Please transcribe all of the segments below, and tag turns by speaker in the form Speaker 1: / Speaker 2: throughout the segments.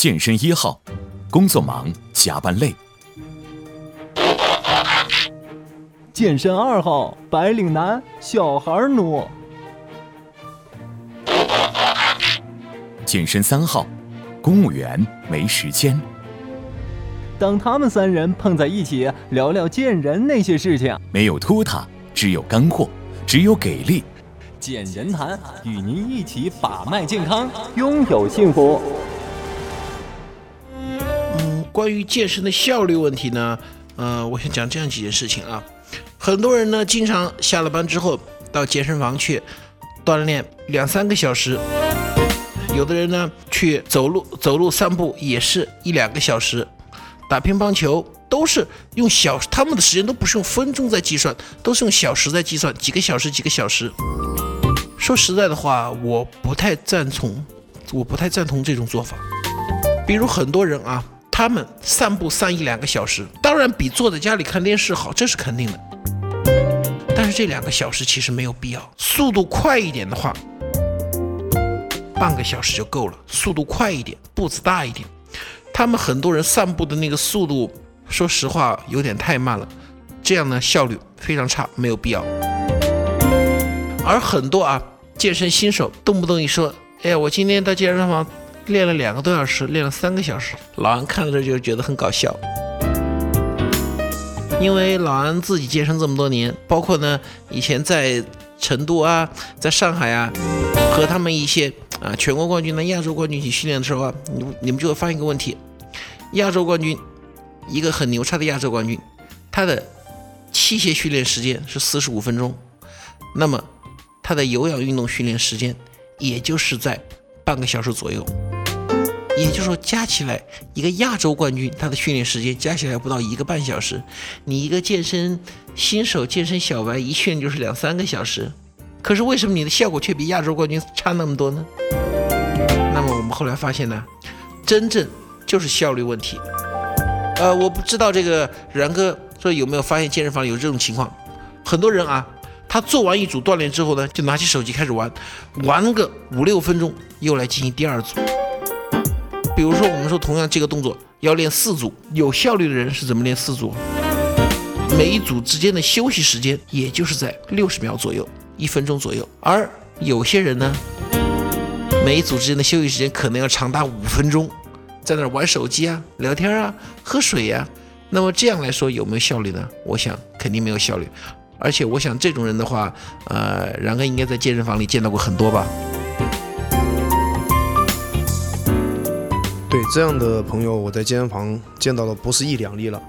Speaker 1: 健身一号，工作忙，加班累；
Speaker 2: 健身二号，白领男，小孩奴；
Speaker 1: 健身三号，公务员，没时间。
Speaker 2: 当他们三人碰在一起，聊聊见人那些事情，
Speaker 1: 没有拖沓，只有干货，只有给力。
Speaker 2: 健人谈与您一起把脉健康，拥有幸福。
Speaker 3: 关于健身的效率问题呢，呃，我想讲这样几件事情啊。很多人呢，经常下了班之后到健身房去锻炼两三个小时，有的人呢去走路走路散步也是一两个小时，打乒乓球都是用小他们的时间都不是用分钟在计算，都是用小时在计算，几个小时几个小时。说实在的话，我不太赞同，我不太赞同这种做法。比如很多人啊。他们散步散一两个小时，当然比坐在家里看电视好，这是肯定的。但是这两个小时其实没有必要。速度快一点的话，半个小时就够了。速度快一点，步子大一点。他们很多人散步的那个速度，说实话有点太慢了，这样呢效率非常差，没有必要。而很多啊健身新手，动不动一说，哎呀，我今天到健身房。练了两个多小时，练了三个小时，老安看到这就觉得很搞笑，因为老安自己健身这么多年，包括呢以前在成都啊，在上海啊，和他们一些啊全国冠军呢、亚洲冠军一起训练的时候啊，你你们就会发现一个问题：亚洲冠军，一个很牛叉的亚洲冠军，他的器械训练时间是四十五分钟，那么他的有氧运动训练时间也就是在半个小时左右。也就是说，加起来一个亚洲冠军，他的训练时间加起来不到一个半小时。你一个健身新手、健身小白，一训练就是两三个小时。可是为什么你的效果却比亚洲冠军差那么多呢？那么我们后来发现呢，真正就是效率问题。呃，我不知道这个然哥说有没有发现健身房有这种情况？很多人啊，他做完一组锻炼之后呢，就拿起手机开始玩，玩个五六分钟，又来进行第二组。比如说，我们说同样这个动作要练四组，有效率的人是怎么练四组？每一组之间的休息时间也就是在六十秒左右，一分钟左右。而有些人呢，每一组之间的休息时间可能要长达五分钟，在那玩手机啊、聊天啊、喝水呀。那么这样来说有没有效率呢？我想肯定没有效率。而且我想这种人的话，呃，然哥应该在健身房里见到过很多吧。
Speaker 4: 对这样的朋友，我在健身房见到的不是一两例了。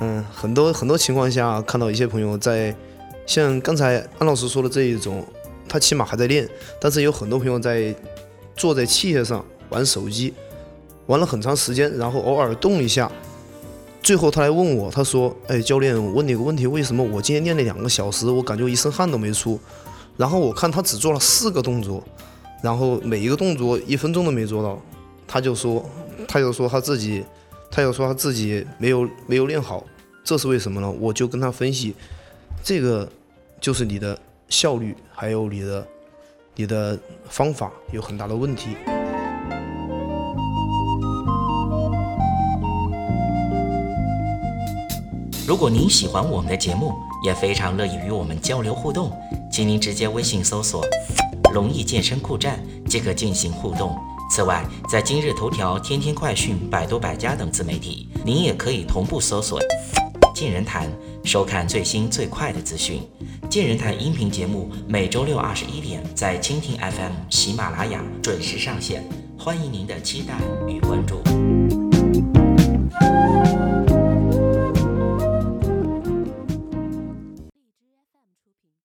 Speaker 4: 嗯，很多很多情况下看到一些朋友在，像刚才安老师说的这一种，他起码还在练，但是有很多朋友在坐在器械上玩手机，玩了很长时间，然后偶尔动一下，最后他来问我，他说：“哎，教练，我问你个问题，为什么我今天练了两个小时，我感觉我一身汗都没出？然后我看他只做了四个动作，然后每一个动作一分钟都没做到。”他就说，他就说他自己，他就说他自己没有没有练好，这是为什么呢？我就跟他分析，这个就是你的效率，还有你的你的方法有很大的问题。
Speaker 5: 如果您喜欢我们的节目，也非常乐意与我们交流互动，请您直接微信搜索“龙易健身酷站”即可进行互动。此外，在今日头条、天天快讯、百度百家等自媒体，您也可以同步搜索“健人谈”，收看最新最快的资讯。健人谈音频节目每周六二十一点在蜻蜓 FM、喜马拉雅准时上线，欢迎您的期待与关注。